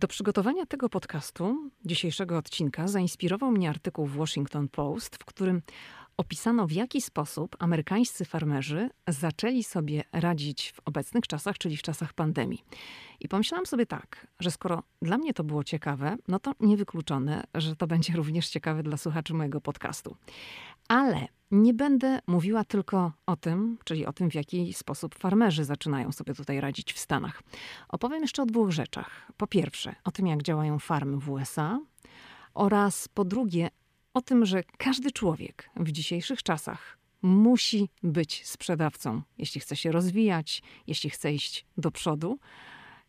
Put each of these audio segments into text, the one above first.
Do przygotowania tego podcastu, dzisiejszego odcinka, zainspirował mnie artykuł w Washington Post, w którym opisano, w jaki sposób amerykańscy farmerzy zaczęli sobie radzić w obecnych czasach, czyli w czasach pandemii. I pomyślałam sobie tak, że skoro dla mnie to było ciekawe, no to niewykluczone, że to będzie również ciekawe dla słuchaczy mojego podcastu. Ale nie będę mówiła tylko o tym, czyli o tym, w jaki sposób farmerzy zaczynają sobie tutaj radzić w Stanach. Opowiem jeszcze o dwóch rzeczach. Po pierwsze, o tym, jak działają farmy w USA, oraz po drugie, o tym, że każdy człowiek w dzisiejszych czasach musi być sprzedawcą, jeśli chce się rozwijać, jeśli chce iść do przodu.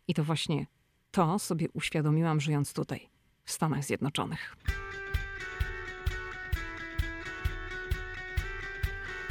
I to właśnie to sobie uświadomiłam, żyjąc tutaj, w Stanach Zjednoczonych.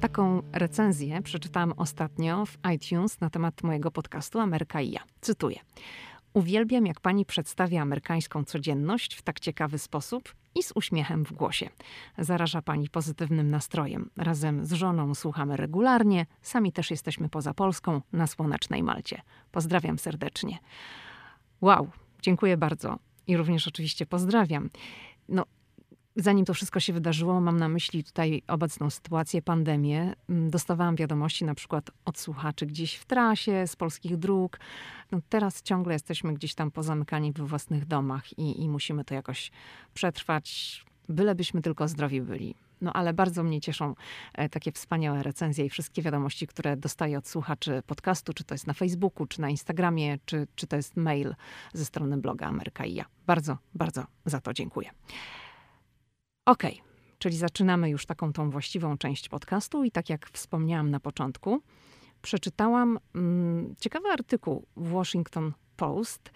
Taką recenzję przeczytałam ostatnio w iTunes na temat mojego podcastu Ameryka i ja. Cytuję. Uwielbiam, jak pani przedstawia amerykańską codzienność w tak ciekawy sposób i z uśmiechem w głosie. Zaraża pani pozytywnym nastrojem. Razem z żoną słuchamy regularnie, sami też jesteśmy poza Polską, na słonecznej Malcie. Pozdrawiam serdecznie. Wow, dziękuję bardzo. I również oczywiście pozdrawiam. No, Zanim to wszystko się wydarzyło, mam na myśli tutaj obecną sytuację, pandemię. Mm, dostawałam wiadomości na przykład od słuchaczy gdzieś w trasie, z polskich dróg. No teraz ciągle jesteśmy gdzieś tam pozamykani we własnych domach i, i musimy to jakoś przetrwać, bylebyśmy tylko zdrowi byli. No ale bardzo mnie cieszą e, takie wspaniałe recenzje i wszystkie wiadomości, które dostaję od słuchaczy podcastu, czy to jest na Facebooku, czy na Instagramie, czy, czy to jest mail ze strony bloga Ameryka i ja. Bardzo, bardzo za to dziękuję. Ok, czyli zaczynamy już taką tą właściwą część podcastu i tak jak wspomniałam na początku, przeczytałam mm, ciekawy artykuł w Washington Post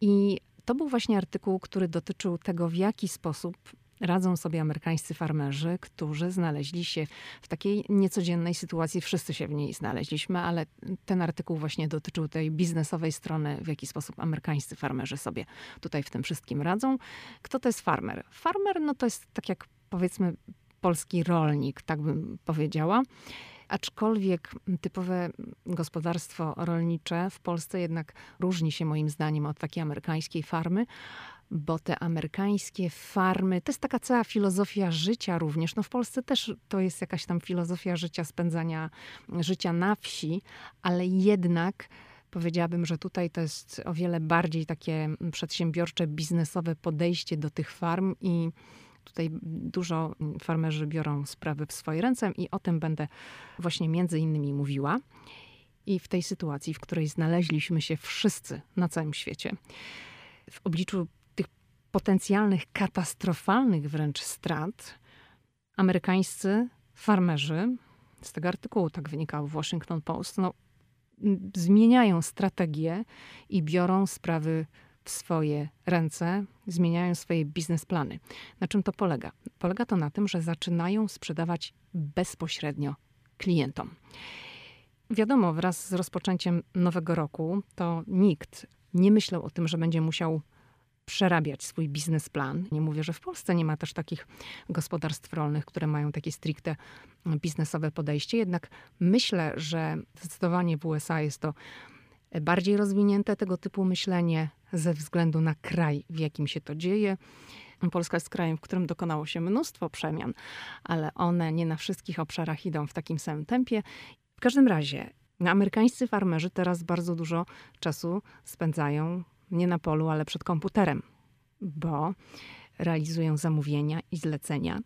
i to był właśnie artykuł, który dotyczył tego, w jaki sposób radzą sobie amerykańscy farmerzy, którzy znaleźli się w takiej niecodziennej sytuacji. Wszyscy się w niej znaleźliśmy, ale ten artykuł właśnie dotyczył tej biznesowej strony, w jaki sposób amerykańscy farmerzy sobie tutaj w tym wszystkim radzą. Kto to jest farmer? Farmer, no to jest tak jak powiedzmy polski rolnik, tak bym powiedziała. Aczkolwiek typowe gospodarstwo rolnicze w Polsce jednak różni się moim zdaniem od takiej amerykańskiej farmy, bo te amerykańskie farmy, to jest taka cała filozofia życia również. No w Polsce też to jest jakaś tam filozofia życia, spędzania życia na wsi, ale jednak powiedziałabym, że tutaj to jest o wiele bardziej takie przedsiębiorcze, biznesowe podejście do tych farm i tutaj dużo farmerzy biorą sprawy w swoje ręce i o tym będę właśnie między innymi mówiła. I w tej sytuacji, w której znaleźliśmy się wszyscy na całym świecie, w obliczu potencjalnych, katastrofalnych wręcz strat, amerykańscy farmerzy, z tego artykułu tak wynikało w Washington Post, no, zmieniają strategię i biorą sprawy w swoje ręce, zmieniają swoje biznesplany. Na czym to polega? Polega to na tym, że zaczynają sprzedawać bezpośrednio klientom. Wiadomo, wraz z rozpoczęciem nowego roku, to nikt nie myślał o tym, że będzie musiał przerabiać swój biznesplan. Nie mówię, że w Polsce nie ma też takich gospodarstw rolnych, które mają takie stricte biznesowe podejście, jednak myślę, że zdecydowanie w USA jest to bardziej rozwinięte tego typu myślenie ze względu na kraj, w jakim się to dzieje. Polska jest krajem, w którym dokonało się mnóstwo przemian, ale one nie na wszystkich obszarach idą w takim samym tempie. W każdym razie, amerykańscy farmerzy teraz bardzo dużo czasu spędzają nie na polu, ale przed komputerem, bo realizują zamówienia i zlecenia.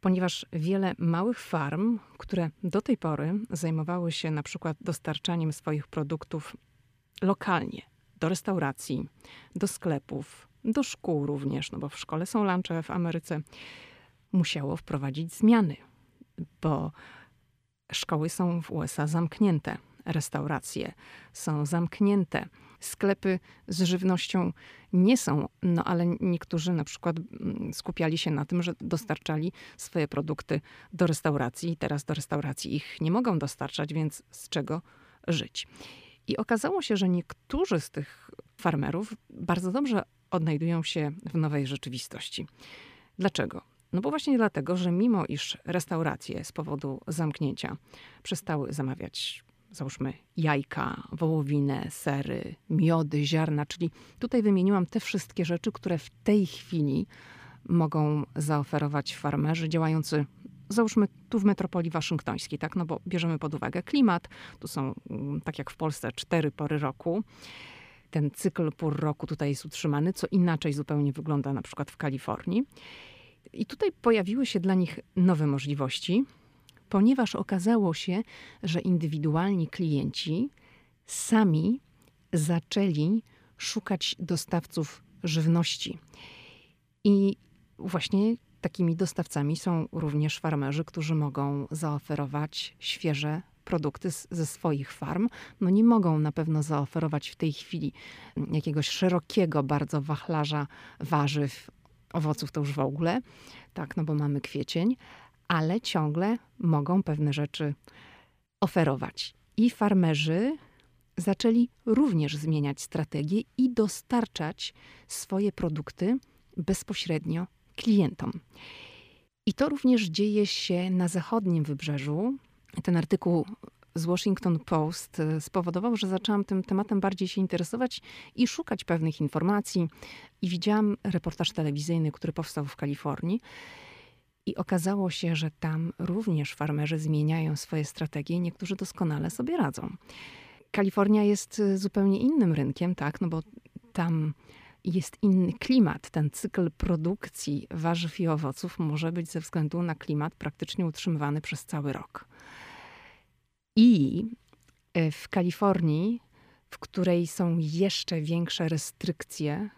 Ponieważ wiele małych farm, które do tej pory zajmowały się na przykład dostarczaniem swoich produktów lokalnie do restauracji, do sklepów, do szkół również, no bo w szkole są lunche w Ameryce. musiało wprowadzić zmiany, bo szkoły są w USA zamknięte, restauracje są zamknięte, sklepy z żywnością nie są, no ale niektórzy na przykład mm, skupiali się na tym, że dostarczali swoje produkty do restauracji i teraz do restauracji ich nie mogą dostarczać, więc z czego żyć? I okazało się, że niektórzy z tych farmerów bardzo dobrze odnajdują się w nowej rzeczywistości. Dlaczego? No bo właśnie dlatego, że mimo iż restauracje z powodu zamknięcia przestały zamawiać załóżmy jajka, wołowinę, sery, miody, ziarna, czyli tutaj wymieniłam te wszystkie rzeczy, które w tej chwili mogą zaoferować farmerzy działający załóżmy tu w metropolii waszyngtońskiej, tak? No bo bierzemy pod uwagę klimat. Tu są, mm, tak jak w Polsce, cztery pory roku. Ten cykl pór roku tutaj jest utrzymany, co inaczej zupełnie wygląda na przykład w Kalifornii. I tutaj pojawiły się dla nich nowe możliwości, ponieważ okazało się, że indywidualni klienci sami zaczęli szukać dostawców żywności. I właśnie takimi dostawcami są również farmerzy, którzy mogą zaoferować świeże produkty z, ze swoich farm. No nie mogą na pewno zaoferować w tej chwili jakiegoś szerokiego bardzo wachlarza warzyw, owoców to już w ogóle, tak, no bo mamy kwiecień, ale ciągle mogą pewne rzeczy oferować. I farmerzy zaczęli również zmieniać strategię i dostarczać swoje produkty bezpośrednio klientom. I to również dzieje się na zachodnim wybrzeżu. Ten artykuł z Washington Post e, spowodował, że zaczęłam tym tematem bardziej się interesować i szukać pewnych informacji. I widziałam reportaż telewizyjny, który powstał w Kalifornii. I okazało się, że tam również farmerzy zmieniają swoje strategie i niektórzy doskonale sobie radzą. Kalifornia jest e, zupełnie innym rynkiem, tak, no bo tam jest inny klimat. Ten cykl produkcji warzyw i owoców może być ze względu na klimat praktycznie utrzymywany przez cały rok. I e, w Kalifornii, w której są jeszcze większe restrykcje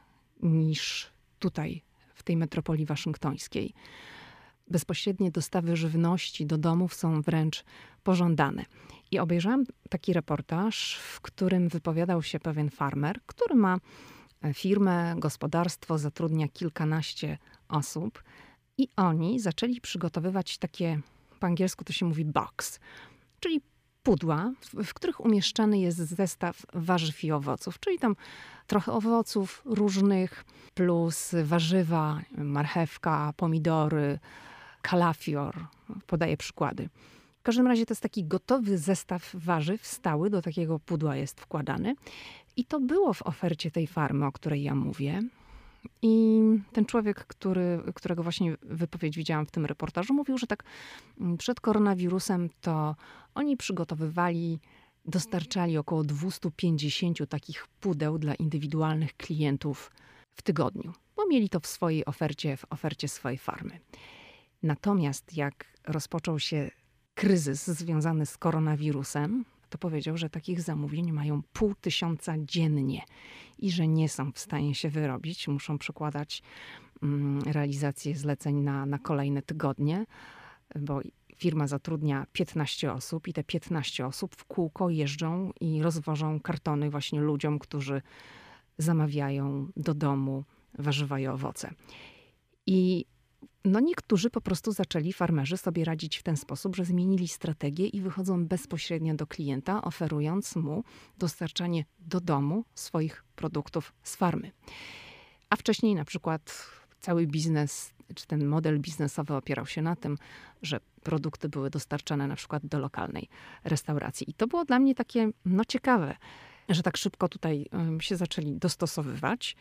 niż tutaj, w tej metropolii waszyngtońskiej, bezpośrednie dostawy żywności do domów są wręcz pożądane. I obejrzałam taki reportaż, w którym wypowiadał się pewien farmer, który ma e, firmę, gospodarstwo, zatrudnia kilkanaście osób, i oni zaczęli przygotowywać takie, po angielsku to się mówi box, czyli pudła, w których umieszczany jest zestaw warzyw i owoców, czyli tam trochę owoców różnych, plus warzywa, marchewka, pomidory, kalafior. Podaję przykłady. W każdym razie to jest taki gotowy zestaw warzyw, stały do takiego pudła jest wkładany. I to było w ofercie tej farmy, o której ja mówię. I ten człowiek, który, którego właśnie wypowiedź widziałam w tym reportażu, mówił, że tak mm, przed koronawirusem to oni przygotowywali, dostarczali około 250 takich pudeł dla indywidualnych klientów w tygodniu, bo mieli to w swojej ofercie, w ofercie swojej farmy. Natomiast jak rozpoczął się kryzys związany z koronawirusem, to powiedział, że takich zamówień mają pół tysiąca dziennie i że nie są w stanie się wyrobić, muszą przekładać mm, realizację zleceń na, na kolejne tygodnie, bo firma zatrudnia 15 osób i te 15 osób w kółko jeżdżą i rozwożą kartony właśnie ludziom, którzy zamawiają do domu warzywa i owoce. I no niektórzy po prostu zaczęli, farmerzy, sobie radzić w ten sposób, że zmienili strategię i wychodzą bezpośrednio do klienta, oferując mu dostarczanie do domu swoich produktów z farmy. A wcześniej na przykład cały biznes, czy ten model biznesowy opierał się na tym, że produkty były dostarczane na przykład do lokalnej restauracji. I to było dla mnie takie, no ciekawe, że tak szybko tutaj się zaczęli dostosowywać.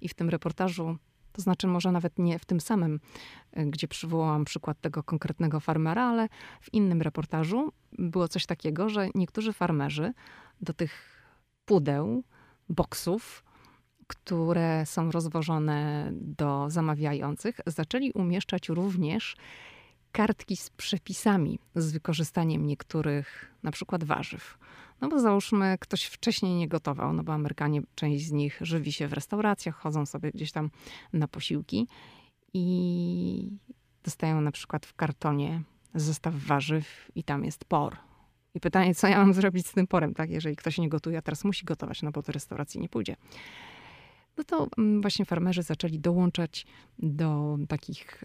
I w tym reportażu to znaczy, może nawet nie w tym samym, y, gdzie przywołałam przykład tego konkretnego farmera, ale w innym reportażu było coś takiego, że niektórzy farmerzy do tych pudeł, boksów, które są rozwożone do zamawiających, zaczęli umieszczać również kartki z przepisami z wykorzystaniem niektórych, na przykład warzyw. No bo załóżmy, ktoś wcześniej nie gotował, no bo Amerykanie, część z nich żywi się w restauracjach, chodzą sobie gdzieś tam na posiłki i dostają na przykład w kartonie zestaw warzyw i tam jest por. I pytanie, co ja mam zrobić z tym porem, tak? Jeżeli ktoś nie gotuje, a teraz musi gotować, no bo do restauracji nie pójdzie. No to mm, właśnie farmerzy zaczęli dołączać do takich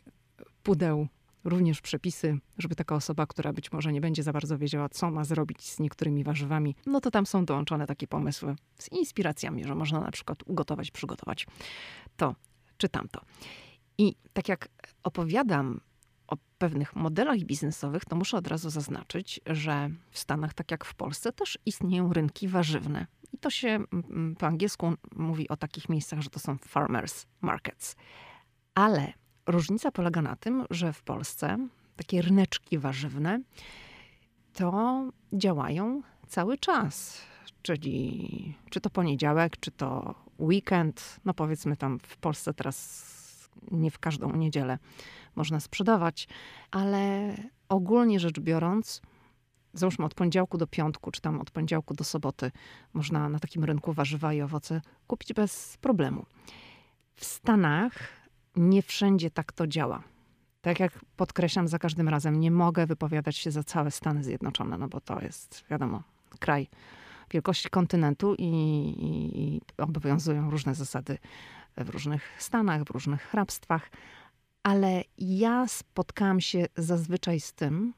pudeł również przepisy, żeby taka osoba, która być może nie będzie za bardzo wiedziała, co ma zrobić z niektórymi warzywami, no to tam są dołączone takie pomysły z inspiracjami, że można na przykład ugotować, przygotować to czy tamto. I tak jak opowiadam o pewnych modelach biznesowych, to muszę od razu zaznaczyć, że w Stanach, tak jak w Polsce, też istnieją rynki warzywne. I to się mm, mm, po angielsku mówi o takich miejscach, że to są farmers markets. Ale różnica polega na tym, że w Polsce takie ryneczki warzywne to działają cały czas. Czyli czy to poniedziałek, czy to weekend, no powiedzmy tam w Polsce teraz nie w każdą niedzielę można sprzedawać, ale ogólnie rzecz biorąc, załóżmy od poniedziałku do piątku, czy tam od poniedziałku do soboty, można na takim rynku warzywa i owoce kupić bez problemu. W Stanach nie wszędzie tak to działa. Tak jak podkreślam za każdym razem, nie mogę wypowiadać się za całe Stany Zjednoczone, no bo to jest, wiadomo, kraj wielkości kontynentu i, i, i obowiązują różne zasady w różnych stanach, w różnych hrabstwach. Ale ja spotkałam się zazwyczaj z tym,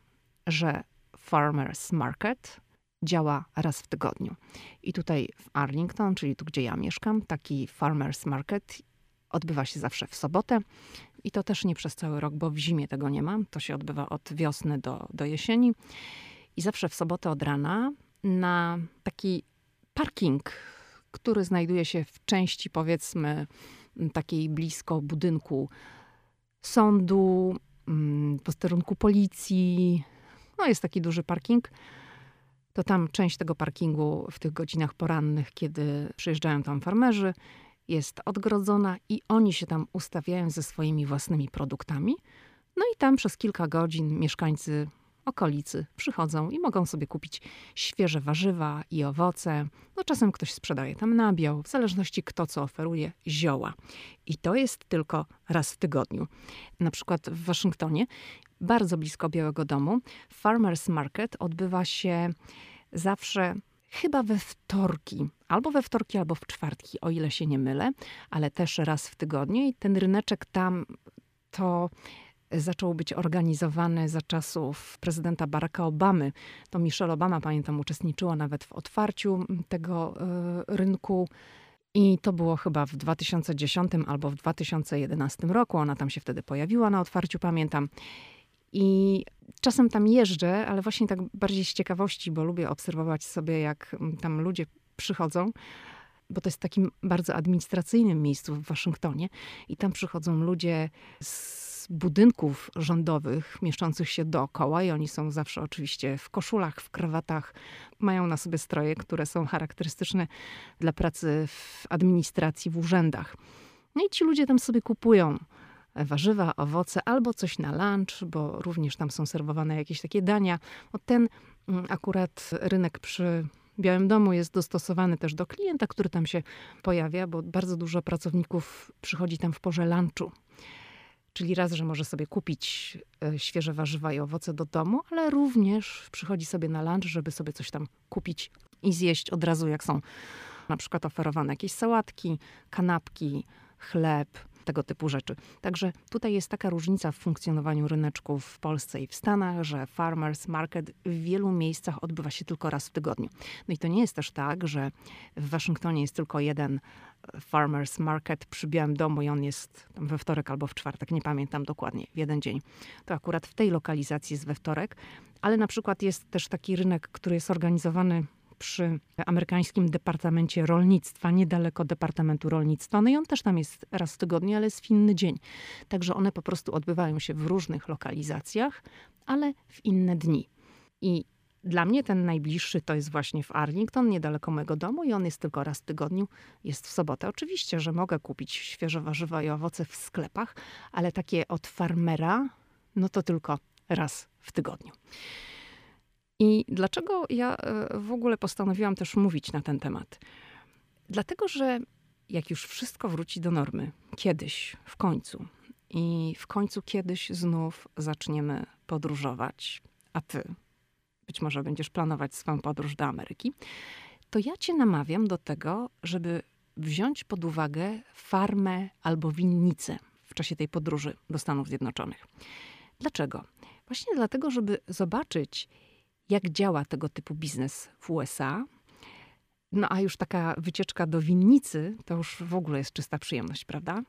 że Farmers Market działa raz w tygodniu. I tutaj w Arlington, czyli tu, gdzie ja mieszkam, taki Farmers Market odbywa się zawsze w sobotę. I to też nie przez cały rok, bo w zimie tego nie ma. To się odbywa od wiosny do, do jesieni. I zawsze w sobotę od rana na taki parking, który znajduje się w części, powiedzmy, takiej blisko budynku sądu, mm, posterunku policji. No, jest taki duży parking. To tam część tego parkingu w tych godzinach porannych, kiedy przyjeżdżają tam farmerzy, jest odgrodzona i oni się tam ustawiają ze swoimi własnymi produktami. No i tam przez kilka godzin mieszkańcy okolicy przychodzą i mogą sobie kupić świeże warzywa i owoce. No czasem ktoś sprzedaje tam nabiał, w zależności kto co oferuje, zioła. I to jest tylko raz w tygodniu. Na przykład w Waszyngtonie, bardzo blisko Białego Domu, Farmers Market odbywa się zawsze chyba we wtorki, albo we wtorki, albo w czwartki, o ile się nie mylę, ale też raz w tygodniu i ten ryneczek tam to zaczął być organizowany za czasów prezydenta Baracka Obamy. To Michelle Obama, pamiętam, uczestniczyła nawet w otwarciu tego y, rynku. I to było chyba w 2010 albo w 2011 roku. Ona tam się wtedy pojawiła na otwarciu, pamiętam. I czasem tam jeżdżę, ale właśnie tak bardziej z ciekawości, bo lubię obserwować sobie, jak tam ludzie przychodzą bo to jest takim bardzo administracyjnym miejscu w Waszyngtonie i tam przychodzą ludzie z budynków rządowych mieszczących się dookoła i oni są zawsze oczywiście w koszulach, w krawatach. Mają na sobie stroje, które są charakterystyczne dla pracy w administracji, w urzędach. No i ci ludzie tam sobie kupują warzywa, owoce albo coś na lunch, bo również tam są serwowane jakieś takie dania. O ten mm, akurat rynek przy Białym Domu jest dostosowany też do klienta, który tam się pojawia, bo bardzo dużo pracowników przychodzi tam w porze lunchu. Czyli raz, że może sobie kupić e, świeże warzywa i owoce do domu, ale również przychodzi sobie na lunch, żeby sobie coś tam kupić i zjeść od razu, jak są na przykład oferowane jakieś sałatki, kanapki, chleb, tego typu rzeczy. Także tutaj jest taka różnica w funkcjonowaniu ryneczków w Polsce i w Stanach, że farmers market w wielu miejscach odbywa się tylko raz w tygodniu. No i to nie jest też tak, że w Waszyngtonie jest tylko jeden e, farmers market przy Białym Domu i on jest we wtorek albo w czwartek, nie pamiętam dokładnie, w jeden dzień. To akurat w tej lokalizacji jest we wtorek, ale na przykład jest też taki rynek, który jest organizowany przy amerykańskim Departamencie Rolnictwa, niedaleko Departamentu Rolnictwa. No i on też tam jest raz w tygodniu, ale jest w inny dzień. Także one po prostu odbywają się w różnych lokalizacjach, ale w inne dni. I dla mnie ten najbliższy to jest właśnie w Arlington, niedaleko mojego domu i on jest tylko raz w tygodniu, jest w sobotę. Oczywiście, że mogę kupić świeże warzywa i owoce w sklepach, ale takie od farmera, no to tylko raz w tygodniu. I dlaczego ja e, w ogóle postanowiłam też mówić na ten temat? Dlatego, że jak już wszystko wróci do normy, kiedyś, w końcu, i w końcu kiedyś znów zaczniemy podróżować, a ty być może będziesz planować swoją podróż do Ameryki, to ja cię namawiam do tego, żeby wziąć pod uwagę farmę albo winnicę w czasie tej podróży do Stanów Zjednoczonych. Dlaczego? Właśnie dlatego, żeby zobaczyć, jak działa tego typu biznes w USA. No a już taka wycieczka do winnicy to już w ogóle jest czysta przyjemność, prawda?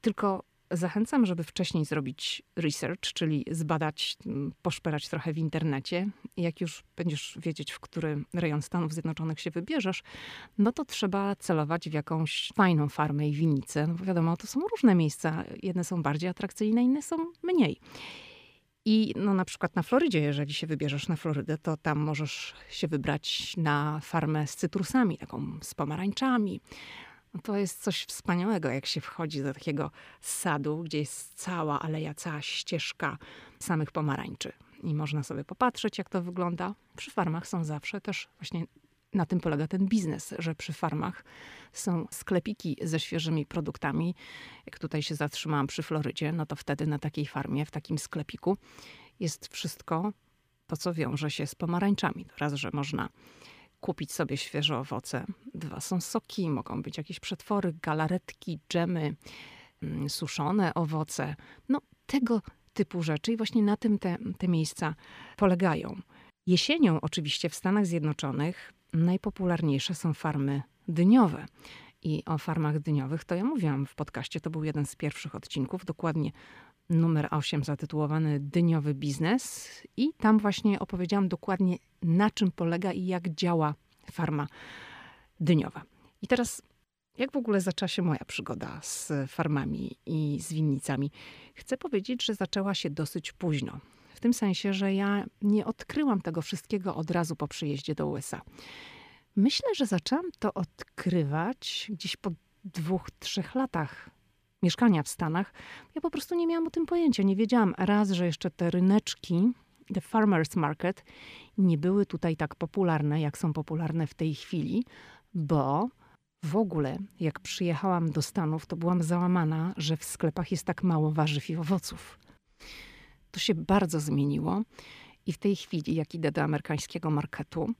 Tylko Zachęcam, żeby wcześniej zrobić research, czyli zbadać, poszperać trochę w internecie. Jak już będziesz wiedzieć, w który rejon Stanów Zjednoczonych się wybierzesz, no to trzeba celować w jakąś fajną farmę i winnicę. No bo wiadomo, to są różne miejsca. Jedne są bardziej atrakcyjne, inne są mniej. I no, na przykład na Florydzie, jeżeli się wybierzesz na Florydę, to tam możesz się wybrać na farmę z cytrusami, taką z pomarańczami, no to jest coś wspaniałego, jak się wchodzi do takiego sadu, gdzie jest cała aleja, cała ścieżka samych pomarańczy. I można sobie popatrzeć, jak to wygląda. Przy farmach są zawsze też właśnie na tym polega ten biznes, że przy farmach są sklepiki ze świeżymi produktami. Jak tutaj się zatrzymałam przy Florydzie, no to wtedy na takiej farmie, w takim sklepiku jest wszystko to, co wiąże się z pomarańczami. Raz, że można kupić sobie świeże owoce. Dwa są soki, mogą być jakieś przetwory, galaretki, dżemy, mm, suszone owoce. No tego typu rzeczy i właśnie na tym te, te miejsca polegają. Jesienią oczywiście w Stanach Zjednoczonych najpopularniejsze są farmy dyniowe. I o farmach dyniowych to ja mówiłam w podcaście, to był jeden z pierwszych odcinków, dokładnie numer 8 zatytułowany Dyniowy biznes i tam właśnie opowiedziałam dokładnie na czym polega i jak działa farma dyniowa. I teraz jak w ogóle zaczęła się moja przygoda z farmami i z winnicami? Chcę powiedzieć, że zaczęła się dosyć późno. Tym sensie, że ja nie odkryłam tego wszystkiego od razu po przyjeździe do USA. Myślę, że zaczęłam to odkrywać gdzieś po dwóch, trzech latach mieszkania w Stanach, ja po prostu nie miałam o tym pojęcia. Nie wiedziałam raz, że jeszcze te ryneczki, the farmers market, nie były tutaj tak popularne, jak są popularne w tej chwili, bo w ogóle, jak przyjechałam do Stanów, to byłam załamana, że w sklepach jest tak mało warzyw i owoców. To się bardzo zmieniło i w tej chwili, jak idę do amerykańskiego marketu,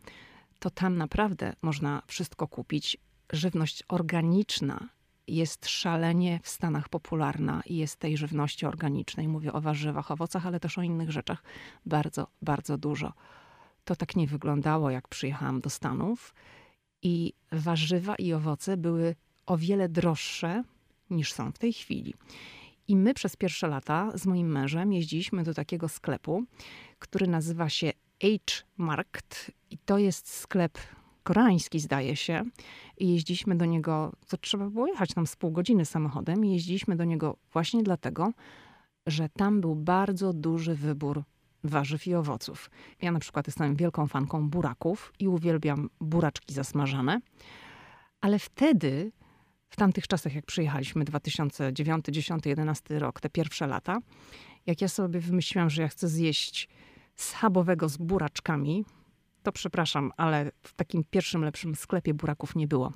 to tam naprawdę można wszystko kupić. Żywność organiczna jest szalenie w Stanach popularna i jest tej żywności organicznej. Mówię o warzywach, owocach, ale też o innych rzeczach bardzo, bardzo dużo. To tak nie wyglądało, jak przyjechałam do Stanów. I warzywa i owoce były o wiele droższe niż są w tej chwili. I my przez pierwsze lata z moim mężem jeździliśmy do takiego sklepu, który nazywa się H-Markt. I to jest sklep koreański, zdaje się. I jeździliśmy do niego, to trzeba było jechać tam z pół godziny samochodem. I jeździliśmy do niego właśnie dlatego, że tam był bardzo duży wybór warzyw i owoców. Ja na przykład jestem wielką fanką buraków i uwielbiam buraczki zasmażane. Ale wtedy, w tamtych czasach, jak przyjechaliśmy, 2009, 10, 11 rok, te pierwsze lata, jak ja sobie wymyśliłam, że ja chcę zjeść schabowego z buraczkami, to przepraszam, ale w takim pierwszym, lepszym sklepie buraków nie było.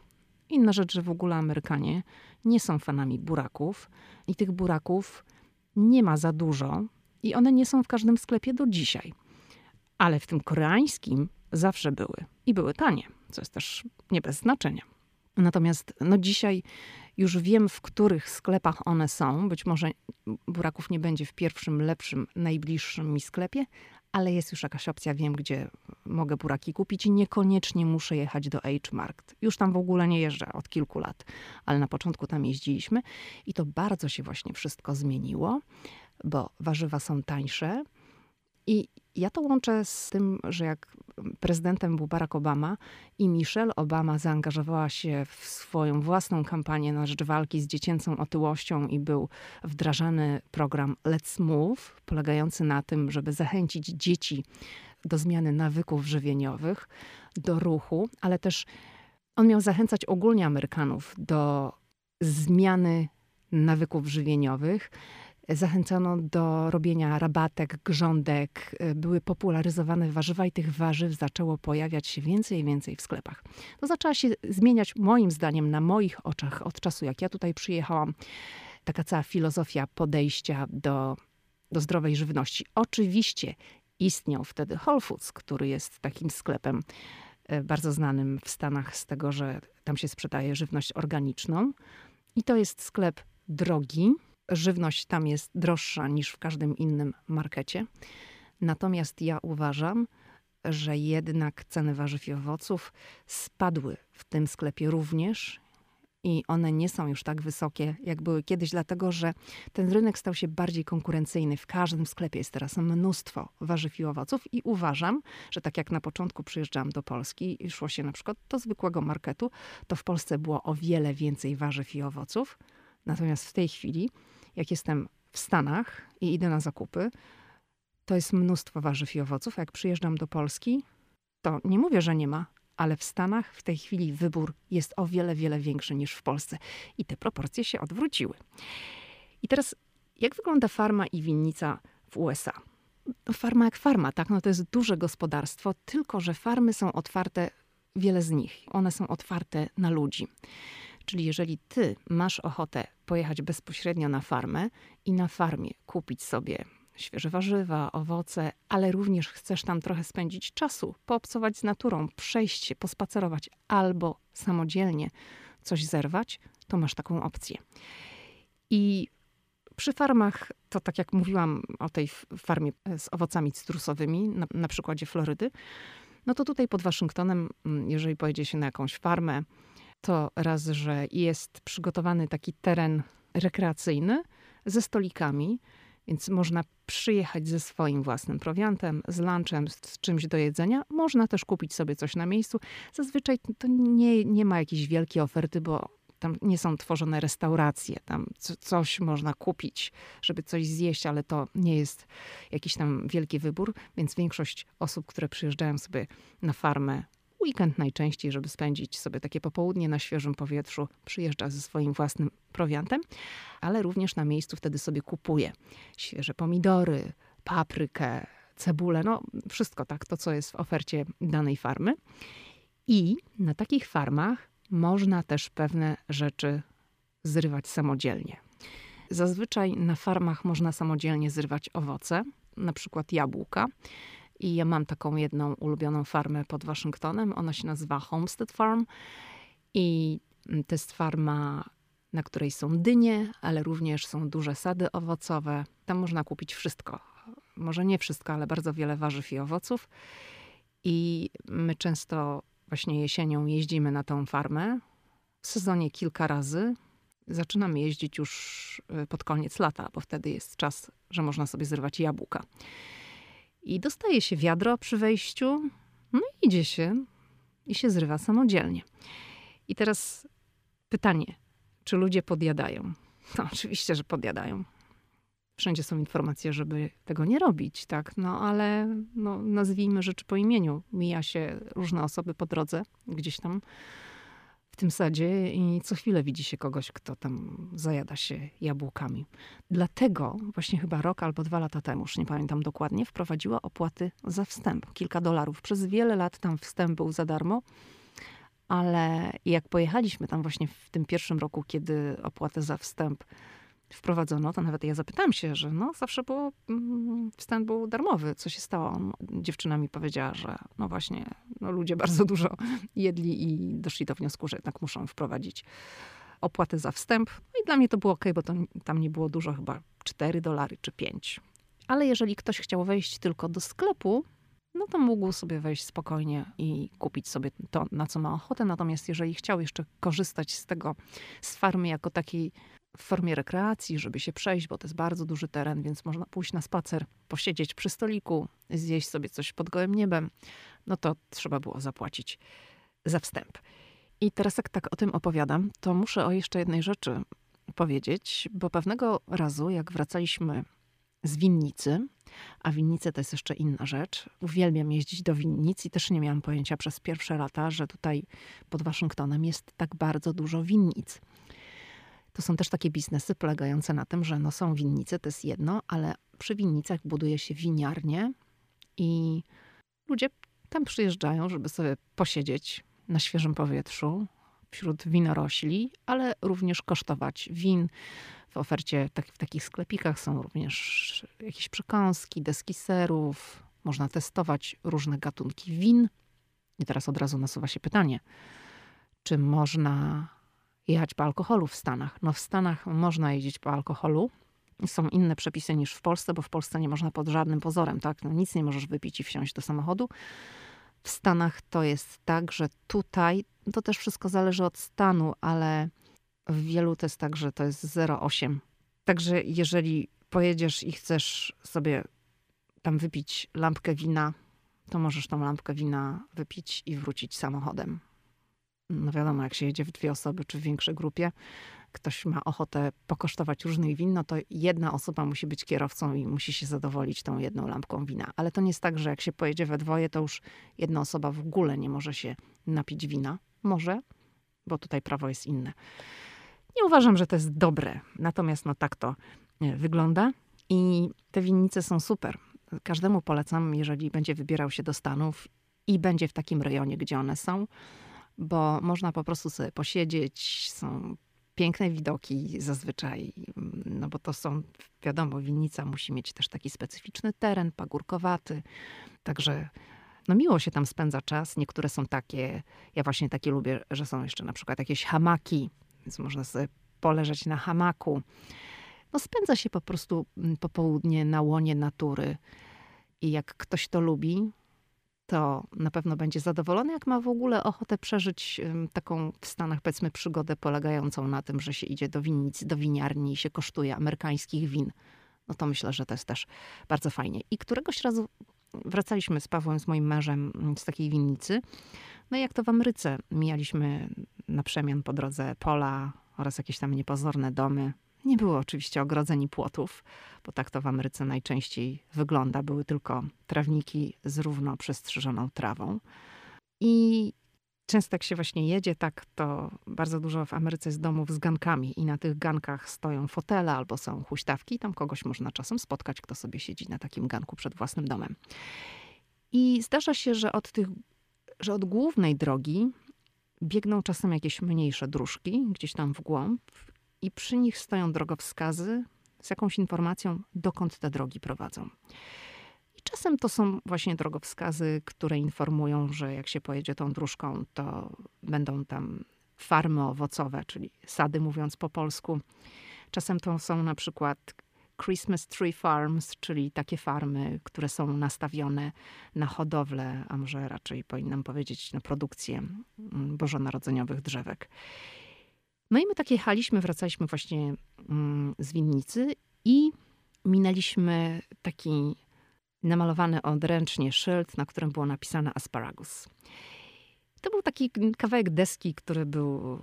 Inna rzecz, że w ogóle Amerykanie nie są fanami buraków i tych buraków nie ma za dużo i one nie są w każdym sklepie do dzisiaj. Ale w tym koreańskim zawsze były i były tanie, co jest też nie bez znaczenia. Natomiast no dzisiaj już wiem, w których sklepach one są. Być może buraków nie będzie w pierwszym, lepszym, najbliższym mi sklepie, ale jest już jakaś opcja, wiem, gdzie mogę buraki kupić i niekoniecznie muszę jechać do H-Markt. Już tam w ogóle nie jeżdżę od kilku lat, ale na początku tam jeździliśmy i to bardzo się właśnie wszystko zmieniło, bo warzywa są tańsze. I ja to łączę z tym, że jak prezydentem był Barack Obama i Michelle Obama zaangażowała się w swoją własną kampanię na rzecz walki z dziecięcą otyłością i był wdrażany program Let's Move, polegający na tym, żeby zachęcić dzieci do zmiany nawyków żywieniowych, do ruchu, ale też on miał zachęcać ogólnie Amerykanów do zmiany nawyków żywieniowych zachęcano do robienia rabatek, grządek, y, były popularyzowane warzywa i tych warzyw zaczęło pojawiać się więcej i więcej w sklepach. To zaczęła się zmieniać moim zdaniem na moich oczach od czasu jak ja tutaj przyjechałam. taka cała filozofia podejścia do, do zdrowej żywności. Oczywiście istniał wtedy Whole Foods, który jest takim sklepem e, bardzo znanym w Stanach z tego, że tam się sprzedaje żywność organiczną. I to jest sklep drogi. Żywność tam jest droższa niż w każdym innym markecie. Natomiast ja uważam, że jednak ceny warzyw i owoców spadły w tym sklepie również i one nie są już tak wysokie, jak były kiedyś, dlatego że ten rynek stał się bardziej konkurencyjny. W każdym sklepie jest teraz mnóstwo warzyw i owoców i uważam, że tak jak na początku przyjeżdżałam do Polski i szło się na przykład do zwykłego marketu, to w Polsce było o wiele więcej warzyw i owoców. Natomiast w tej chwili, jak jestem w Stanach i idę na zakupy, to jest mnóstwo warzyw i owoców. A jak przyjeżdżam do Polski, to nie mówię, że nie ma, ale w Stanach w tej chwili wybór jest o wiele, wiele większy niż w Polsce. I te proporcje się odwróciły. I teraz, jak wygląda farma i winnica w USA? Farma jak farma, tak? No to jest duże gospodarstwo, tylko że farmy są otwarte, wiele z nich, one są otwarte na ludzi. Czyli jeżeli ty masz ochotę pojechać bezpośrednio na farmę i na farmie kupić sobie świeże warzywa, owoce, ale również chcesz tam trochę spędzić czasu, poobcować z naturą, przejść się, pospacerować albo samodzielnie coś zerwać, to masz taką opcję. I przy farmach, to tak jak mówiłam o tej farmie z owocami cytrusowymi, na, na przykładzie Florydy, no to tutaj pod Waszyngtonem, mm, jeżeli pojedzie się na jakąś farmę, to raz, że jest przygotowany taki teren rekreacyjny ze stolikami, więc można przyjechać ze swoim własnym prowiantem, z lunchem, z czymś do jedzenia. Można też kupić sobie coś na miejscu. Zazwyczaj to nie, nie ma jakiejś wielkiej oferty, bo tam nie są tworzone restauracje, tam coś można kupić, żeby coś zjeść, ale to nie jest jakiś tam wielki wybór, więc większość osób, które przyjeżdżają sobie na farmę weekend najczęściej, żeby spędzić sobie takie popołudnie na świeżym powietrzu, przyjeżdża ze swoim własnym prowiantem, ale również na miejscu wtedy sobie kupuje świeże pomidory, paprykę, cebulę, no wszystko tak, to co jest w ofercie danej farmy. I na takich farmach można też pewne rzeczy zrywać samodzielnie. Zazwyczaj na farmach można samodzielnie zrywać owoce, na przykład jabłka. I ja mam taką jedną ulubioną farmę pod Waszyngtonem. Ona się nazywa Homestead Farm. I to jest farma, na której są dynie, ale również są duże sady owocowe. Tam można kupić wszystko. Może nie wszystko, ale bardzo wiele warzyw i owoców. I my często właśnie jesienią jeździmy na tą farmę. W sezonie kilka razy. Zaczynamy jeździć już y, pod koniec lata, bo wtedy jest czas, że można sobie zrywać jabłka. I dostaje się wiadro przy wejściu, no i idzie się i się zrywa samodzielnie. I teraz pytanie, czy ludzie podjadają? No, oczywiście, że podjadają. Wszędzie są informacje, żeby tego nie robić, tak? No ale no, nazwijmy rzeczy po imieniu. Mija się różne osoby po drodze, gdzieś tam w tym sadzie i co chwilę widzi się kogoś, kto tam zajada się jabłkami. Dlatego właśnie chyba rok albo dwa lata temu, już nie pamiętam dokładnie, wprowadziła opłaty za wstęp. Kilka dolarów. Przez wiele lat tam wstęp był za darmo. Ale jak pojechaliśmy tam właśnie w tym pierwszym roku, kiedy opłatę za wstęp wprowadzono, to nawet ja zapytałam się, że no zawsze było, mm, wstęp był darmowy. Co się stało? Dziewczyna mi powiedziała, że no właśnie, no ludzie bardzo dużo jedli i doszli do wniosku, że jednak muszą wprowadzić opłatę za wstęp. No i dla mnie to było ok, bo to tam nie było dużo, chyba 4 dolary czy 5. Ale jeżeli ktoś chciał wejść tylko do sklepu, no to mógł sobie wejść spokojnie i kupić sobie to, na co ma ochotę. Natomiast jeżeli chciał jeszcze korzystać z tego, z farmy jako takiej w formie rekreacji, żeby się przejść, bo to jest bardzo duży teren, więc można pójść na spacer, posiedzieć przy stoliku, zjeść sobie coś pod gołym niebem, no to trzeba było zapłacić za wstęp. I teraz jak tak o tym opowiadam, to muszę o jeszcze jednej rzeczy powiedzieć, bo pewnego razu, jak wracaliśmy z winnicy, a winnice to jest jeszcze inna rzecz. Uwielbiam jeździć do winnic i też nie miałam pojęcia przez pierwsze lata, że tutaj pod Waszyngtonem jest tak bardzo dużo winnic. To są też takie biznesy polegające na tym, że no są winnice, to jest jedno, ale przy winnicach buduje się winiarnie i ludzie tam przyjeżdżają, żeby sobie posiedzieć na świeżym powietrzu wśród winorośli, ale również kosztować win W ofercie tak, w takich sklepikach są również jakieś przekąski, deski serów. Można testować różne gatunki win. I teraz od razu nasuwa się pytanie, czy można jechać po alkoholu w Stanach? No w Stanach można jeździć po alkoholu. Są inne przepisy niż w Polsce, bo w Polsce nie można pod żadnym pozorem, tak? No nic nie możesz wypić i wsiąść do samochodu. W Stanach to jest tak, że tutaj to też wszystko zależy od stanu, ale w wielu to jest tak, że to jest 0,8. Także jeżeli pojedziesz i chcesz sobie tam wypić lampkę wina, to możesz tą lampkę wina wypić i wrócić samochodem. No wiadomo, jak się jedzie w dwie osoby czy w większej grupie, ktoś ma ochotę pokosztować różnych win, no to jedna osoba musi być kierowcą i musi się zadowolić tą jedną lampką wina. Ale to nie jest tak, że jak się pojedzie we dwoje, to już jedna osoba w ogóle nie może się napić wina. Może, bo tutaj prawo jest inne. Nie uważam, że to jest dobre, natomiast no tak to e, wygląda. I te winnice są super. Każdemu polecam, jeżeli będzie wybierał się do Stanów i będzie w takim rejonie, gdzie one są, bo można po prostu sobie posiedzieć, są piękne widoki zazwyczaj, no bo to są, wiadomo, winnica musi mieć też taki specyficzny teren, pagórkowaty, także no miło się tam spędza czas. Niektóre są takie, ja właśnie takie lubię, że są jeszcze na przykład jakieś hamaki, więc można sobie poleżeć na hamaku. No spędza się po prostu mm, popołudnie na łonie natury. I jak ktoś to lubi, to na pewno będzie zadowolony, jak ma w ogóle ochotę przeżyć taką w Stanach, powiedzmy, przygodę polegającą na tym, że się idzie do winnicy, do winiarni i się kosztuje amerykańskich win. No to myślę, że to jest też bardzo fajnie. I któregoś razu wracaliśmy z Pawłem, z moim mężem, z takiej winnicy. No i jak to w Ameryce, mijaliśmy na przemian po drodze pola oraz jakieś tam niepozorne domy. Nie było oczywiście ogrodzeń i płotów, bo tak to w Ameryce najczęściej wygląda. Były tylko trawniki z równo przestrzyżoną trawą. I często jak się właśnie jedzie tak, to bardzo dużo w Ameryce jest domów z gankami i na tych gankach stoją fotele albo są huśtawki tam kogoś można czasem spotkać, kto sobie siedzi na takim ganku przed własnym domem. I zdarza się, że od tych, że od głównej drogi biegną czasem jakieś mniejsze dróżki, gdzieś tam w głąb i przy nich stoją drogowskazy z jakąś informacją, dokąd te drogi prowadzą. I czasem to są właśnie drogowskazy, które informują, że jak się pojedzie tą dróżką, to będą tam farmy owocowe, czyli sady mówiąc po polsku. Czasem to są na przykład Christmas Tree Farms, czyli takie farmy, które są nastawione na hodowlę, a może raczej powinnam powiedzieć na produkcję bożonarodzeniowych drzewek. No i my tak jechaliśmy, wracaliśmy właśnie mm, z winnicy i minęliśmy taki namalowany odręcznie szyld, na którym było napisane asparagus. To był taki kawałek deski, który był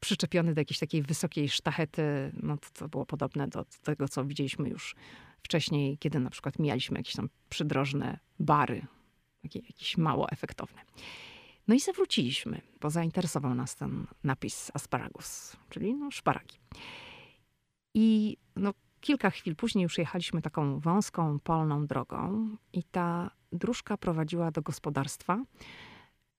przyczepiony do jakiejś takiej wysokiej sztachety. No to, to było podobne do tego, co widzieliśmy już wcześniej, kiedy na przykład mijaliśmy jakieś tam przydrożne bary, takie, jakieś mało efektowne. No i zawróciliśmy, bo zainteresował nas ten napis asparagus, czyli no, szparagi. I no, kilka chwil później już jechaliśmy taką wąską, polną drogą i ta dróżka prowadziła do gospodarstwa,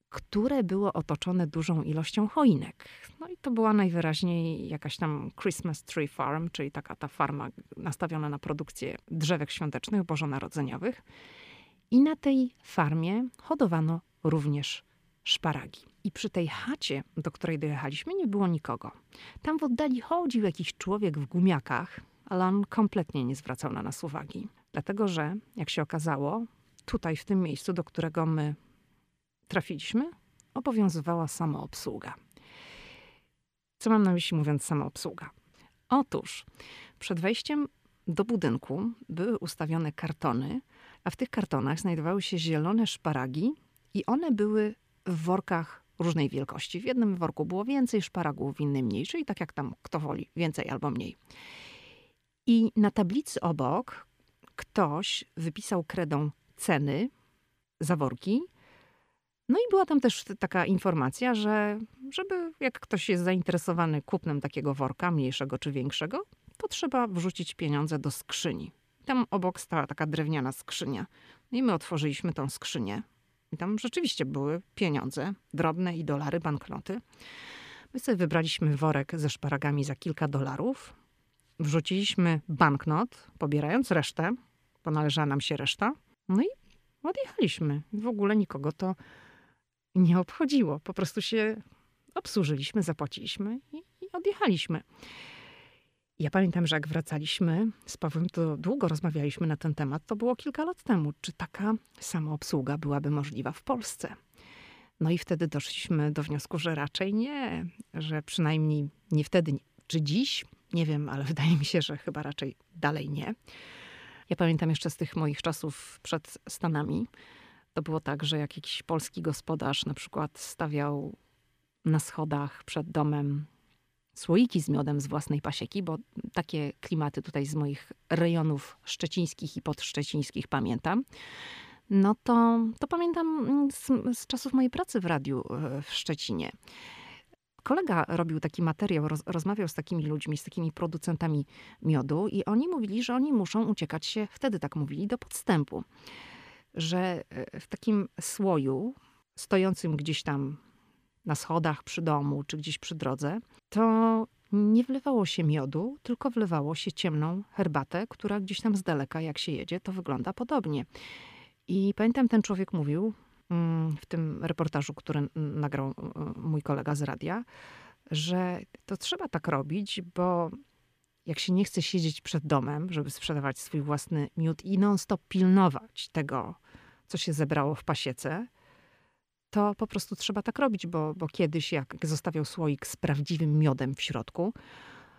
które było otoczone dużą ilością choinek. No i to była najwyraźniej jakaś tam Christmas Tree Farm, czyli taka ta farma nastawiona na produkcję drzewek świątecznych, bożonarodzeniowych. I na tej farmie hodowano również szparagi. I przy tej chacie, do której dojechaliśmy, nie było nikogo. Tam w oddali chodził jakiś człowiek w gumiakach, ale on kompletnie nie zwracał na nas uwagi. Dlatego, że jak się okazało, tutaj w tym miejscu, do którego my trafiliśmy, obowiązywała samoobsługa. Co mam na myśli mówiąc samoobsługa? Otóż przed wejściem do budynku były ustawione kartony, a w tych kartonach znajdowały się zielone szparagi i one były w workach różnej wielkości. W jednym worku było więcej szparagów, w innym mniej, czyli tak jak tam kto woli, więcej albo mniej. I na tablicy obok ktoś wypisał kredą ceny za worki. No i była tam też taka informacja, że żeby jak ktoś jest zainteresowany kupnem takiego worka, mniejszego czy większego, to trzeba wrzucić pieniądze do skrzyni. Tam obok stała taka drewniana skrzynia. No i my otworzyliśmy tą skrzynię. I tam rzeczywiście były pieniądze, drobne i dolary, banknoty. My sobie wybraliśmy worek ze szparagami za kilka dolarów wrzuciliśmy banknot, pobierając resztę, bo należała nam się reszta. No i odjechaliśmy. W ogóle nikogo to nie obchodziło. Po prostu się obsłużyliśmy, zapłaciliśmy i, i odjechaliśmy. Ja pamiętam, że jak wracaliśmy z Pawłem, to długo rozmawialiśmy na ten temat. To było kilka lat temu. Czy taka samoobsługa byłaby możliwa w Polsce? No i wtedy doszliśmy do wniosku, że raczej nie, że przynajmniej nie wtedy, czy dziś, nie wiem, ale wydaje mi się, że chyba raczej dalej nie. Ja pamiętam jeszcze z tych moich czasów przed Stanami, to było tak, że jak jakiś polski gospodarz na przykład stawiał na schodach przed domem słoiki z miodem z własnej pasieki, bo takie klimaty tutaj z moich rejonów szczecińskich i podszczecińskich pamiętam. No to, to pamiętam z, z czasów mojej pracy w radiu e, w Szczecinie. Kolega robił taki materiał, roz, rozmawiał z takimi ludźmi, z takimi producentami miodu, i oni mówili, że oni muszą uciekać się, wtedy tak mówili, do podstępu. Że e, w takim słoju, stojącym gdzieś tam na schodach przy domu czy gdzieś przy drodze, to nie wlewało się miodu, tylko wlewało się ciemną herbatę, która gdzieś tam z daleka, jak się jedzie, to wygląda podobnie. I pamiętam, ten człowiek mówił mm, w tym reportażu, który nagrał mój kolega z radia, że to trzeba tak robić, bo jak się nie chce siedzieć przed domem, żeby sprzedawać swój własny miód i non-stop pilnować tego, co się zebrało w pasiece, to po prostu trzeba tak robić, bo, bo kiedyś jak zostawiał słoik z prawdziwym miodem w środku,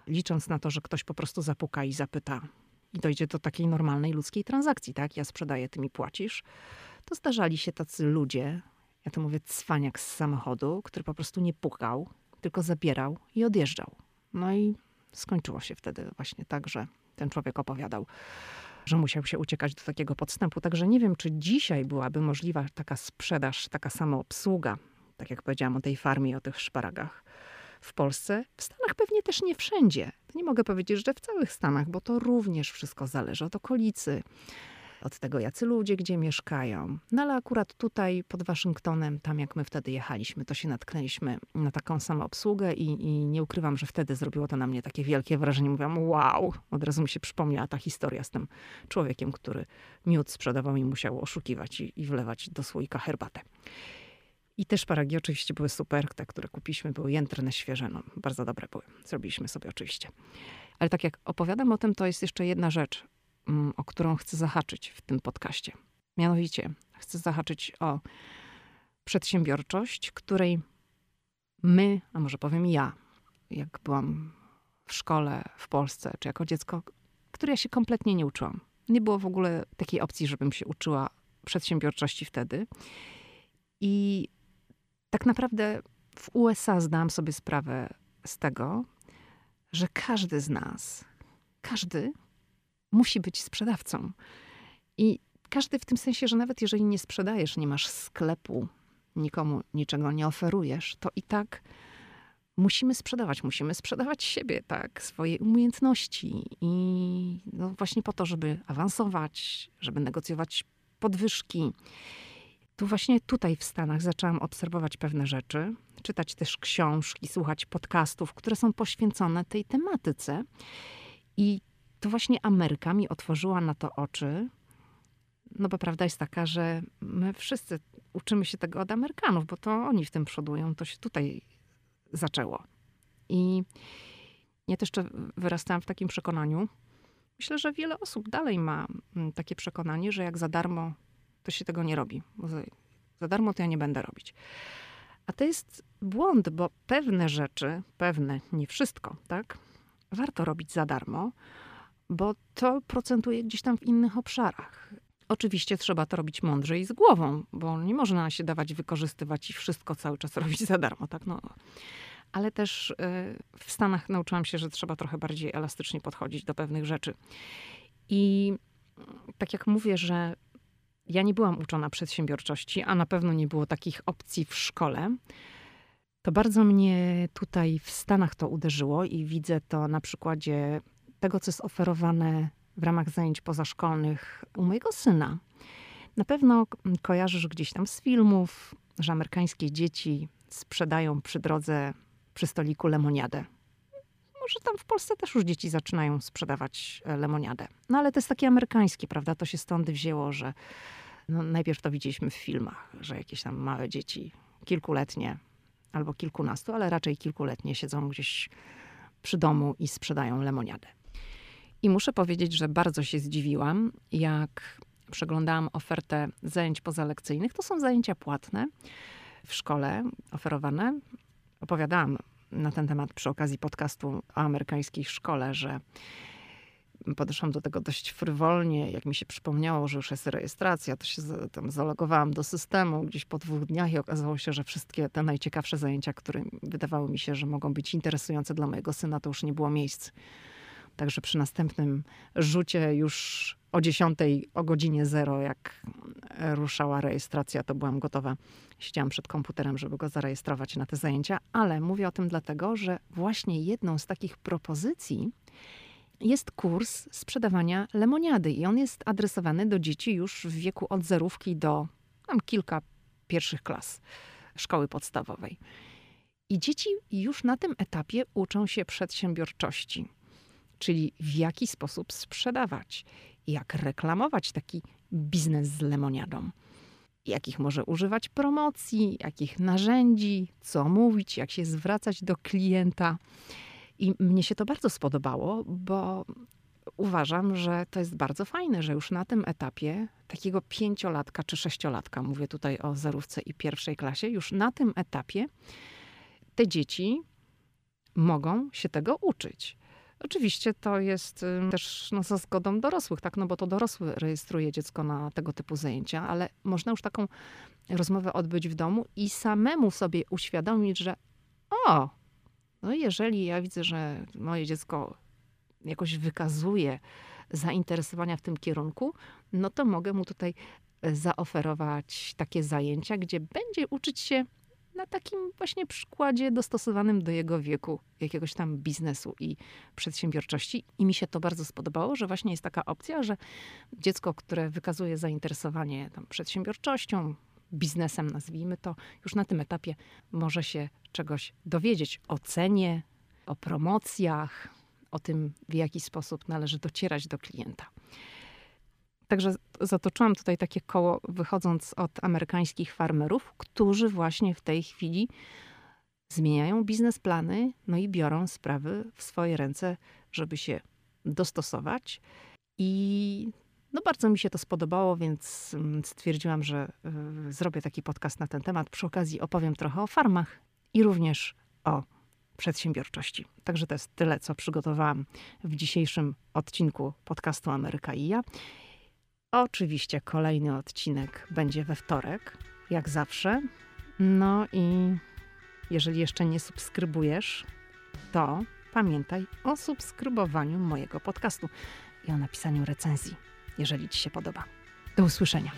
licząc na to, że ktoś po prostu zapuka i zapyta i dojdzie do takiej normalnej ludzkiej transakcji, tak? Ja sprzedaję, ty mi płacisz. To zdarzali się tacy ludzie, ja to mówię cwaniak z samochodu, który po prostu nie pukał, tylko zabierał i odjeżdżał. No i skończyło się wtedy właśnie tak, że ten człowiek opowiadał, że musiał się uciekać do takiego podstępu. Także nie wiem, czy dzisiaj byłaby możliwa taka sprzedaż, taka samoobsługa, tak jak powiedziałam o tej farmie o tych szparagach w Polsce. W Stanach pewnie też nie wszędzie. Nie mogę powiedzieć, że w całych Stanach, bo to również wszystko zależy od okolicy, od tego, jacy ludzie gdzie mieszkają. No ale akurat tutaj pod Waszyngtonem, tam jak my wtedy jechaliśmy, to się natknęliśmy na taką samą obsługę i, i nie ukrywam, że wtedy zrobiło to na mnie takie wielkie wrażenie. Mówiłam, wow, od razu mi się przypomniała ta historia z tym człowiekiem, który miód sprzedawał i musiał oszukiwać i, i wlewać do słoika herbatę. I te szparagi oczywiście były super. Te, które kupiliśmy, były jędrne, świeże. No, bardzo dobre były. Zrobiliśmy sobie oczywiście. Ale tak jak opowiadam o tym, to jest jeszcze jedna rzecz, o którą chcę zahaczyć w tym podcaście. Mianowicie chcę zahaczyć o przedsiębiorczość, której my, a może powiem ja, jak byłam w szkole w Polsce, czy jako dziecko, której ja się kompletnie nie uczyłam. Nie było w ogóle takiej opcji, żebym się uczyła przedsiębiorczości wtedy. I tak naprawdę w USA zdałam sobie sprawę z tego, że każdy z nas, każdy musi być sprzedawcą. I każdy w tym sensie, że nawet jeżeli nie sprzedajesz, nie masz sklepu, nikomu niczego nie oferujesz, to i tak musimy sprzedawać, musimy sprzedawać siebie, tak, swoje umiejętności i no właśnie po to, żeby awansować, żeby negocjować podwyżki. Tu właśnie tutaj w Stanach zaczęłam obserwować pewne rzeczy, czytać też książki, słuchać podcastów, które są poświęcone tej tematyce. I to właśnie Ameryka mi otworzyła na to oczy. No bo prawda jest taka, że my wszyscy uczymy się tego od Amerykanów, bo to oni w tym przodują, to się tutaj zaczęło. I ja też wyrastałam w takim przekonaniu. Myślę, że wiele osób dalej ma mm, takie przekonanie, że jak za darmo to się tego nie robi. Za, za darmo to ja nie będę robić. A to jest błąd, bo pewne rzeczy, pewne, nie wszystko, tak? Warto robić za darmo, bo to procentuje gdzieś tam w innych obszarach. Oczywiście trzeba to robić mądrze i z głową, bo nie można się dawać wykorzystywać i wszystko cały czas robić za darmo, tak? No. Ale też y, w Stanach nauczyłam się, że trzeba trochę bardziej elastycznie podchodzić do pewnych rzeczy. I tak jak mówię, że ja nie byłam uczona przedsiębiorczości, a na pewno nie było takich opcji w szkole. To bardzo mnie tutaj w Stanach to uderzyło i widzę to na przykładzie tego, co jest oferowane w ramach zajęć pozaszkolnych u mojego syna. Na pewno kojarzysz gdzieś tam z filmów, że amerykańskie dzieci sprzedają przy drodze, przy stoliku lemoniadę. że tam w Polsce też już dzieci zaczynają sprzedawać e, lemoniadę. No ale to jest takie amerykańskie, prawda? To się stąd wzięło, że no, najpierw to widzieliśmy w filmach, że jakieś tam małe dzieci, kilkuletnie albo kilkunastu, ale raczej kilkuletnie siedzą gdzieś przy domu i sprzedają lemoniadę. I muszę powiedzieć, że bardzo się zdziwiłam, jak przeglądałam ofertę zajęć pozalekcyjnych. To są zajęcia płatne w szkole oferowane. Opowiadałam na ten temat przy okazji podcastu o amerykańskiej szkole, że podeszłam do tego dość frywolnie. Jak mi się przypomniało, że już jest rejestracja, to się tam zalogowałam do systemu gdzieś po dwóch dniach i okazało się, że wszystkie te najciekawsze zajęcia, które wydawały mi się, że mogą być interesujące dla mojego syna, to już nie było miejsc. Także przy następnym rzucie już o 10, o godzinie zero, jak ruszała rejestracja, to byłam gotowa. Siedziałam przed komputerem, żeby go zarejestrować na te zajęcia, ale mówię o tym dlatego, że właśnie jedną z takich propozycji jest kurs sprzedawania lemoniady i on jest adresowany do dzieci już w wieku od zerówki do tam kilka pierwszych klas szkoły podstawowej. I dzieci już na tym etapie uczą się przedsiębiorczości, czyli w jaki sposób sprzedawać, jak reklamować taki biznes z lemoniadą, jakich może używać promocji, jakich narzędzi, co mówić, jak się zwracać do klienta. I mnie się to bardzo spodobało, bo uważam, że to jest bardzo fajne, że już na tym etapie takiego pięciolatka czy sześciolatka, mówię tutaj o zerówce i pierwszej klasie, już na tym etapie te dzieci mogą się tego uczyć. Oczywiście to jest też no, za zgodą dorosłych, tak? No bo to dorosły rejestruje dziecko na tego typu zajęcia, ale można już taką rozmowę odbyć w domu i samemu sobie uświadomić, że o, no jeżeli ja widzę, że moje dziecko jakoś wykazuje zainteresowania w tym kierunku, no to mogę mu tutaj e, zaoferować takie zajęcia, gdzie będzie uczyć się na takim właśnie przykładzie dostosowanym do jego wieku, jakiegoś tam biznesu i przedsiębiorczości. I mi się to bardzo spodobało, że właśnie jest taka opcja, że dziecko, które wykazuje zainteresowanie tam przedsiębiorczością, biznesem, nazwijmy to, już na tym etapie może się czegoś dowiedzieć o cenie, o promocjach, o tym, w jaki sposób należy docierać do klienta. Także zatoczyłam tutaj takie koło, wychodząc od amerykańskich farmerów, którzy właśnie w tej chwili zmieniają biznesplany, no i biorą sprawy w swoje ręce, żeby się dostosować. I no bardzo mi się to spodobało, więc mm, stwierdziłam, że y, zrobię taki podcast na ten temat. Przy okazji opowiem trochę o farmach i również o przedsiębiorczości. Także to jest tyle, co przygotowałam w dzisiejszym odcinku podcastu Ameryka i ja. Oczywiście kolejny odcinek będzie we wtorek, jak zawsze. No i jeżeli jeszcze nie subskrybujesz, to pamiętaj o subskrybowaniu mojego podcastu i o napisaniu recenzji, jeżeli Ci się podoba. Do usłyszenia.